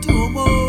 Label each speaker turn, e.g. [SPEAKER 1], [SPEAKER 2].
[SPEAKER 1] Too much. more.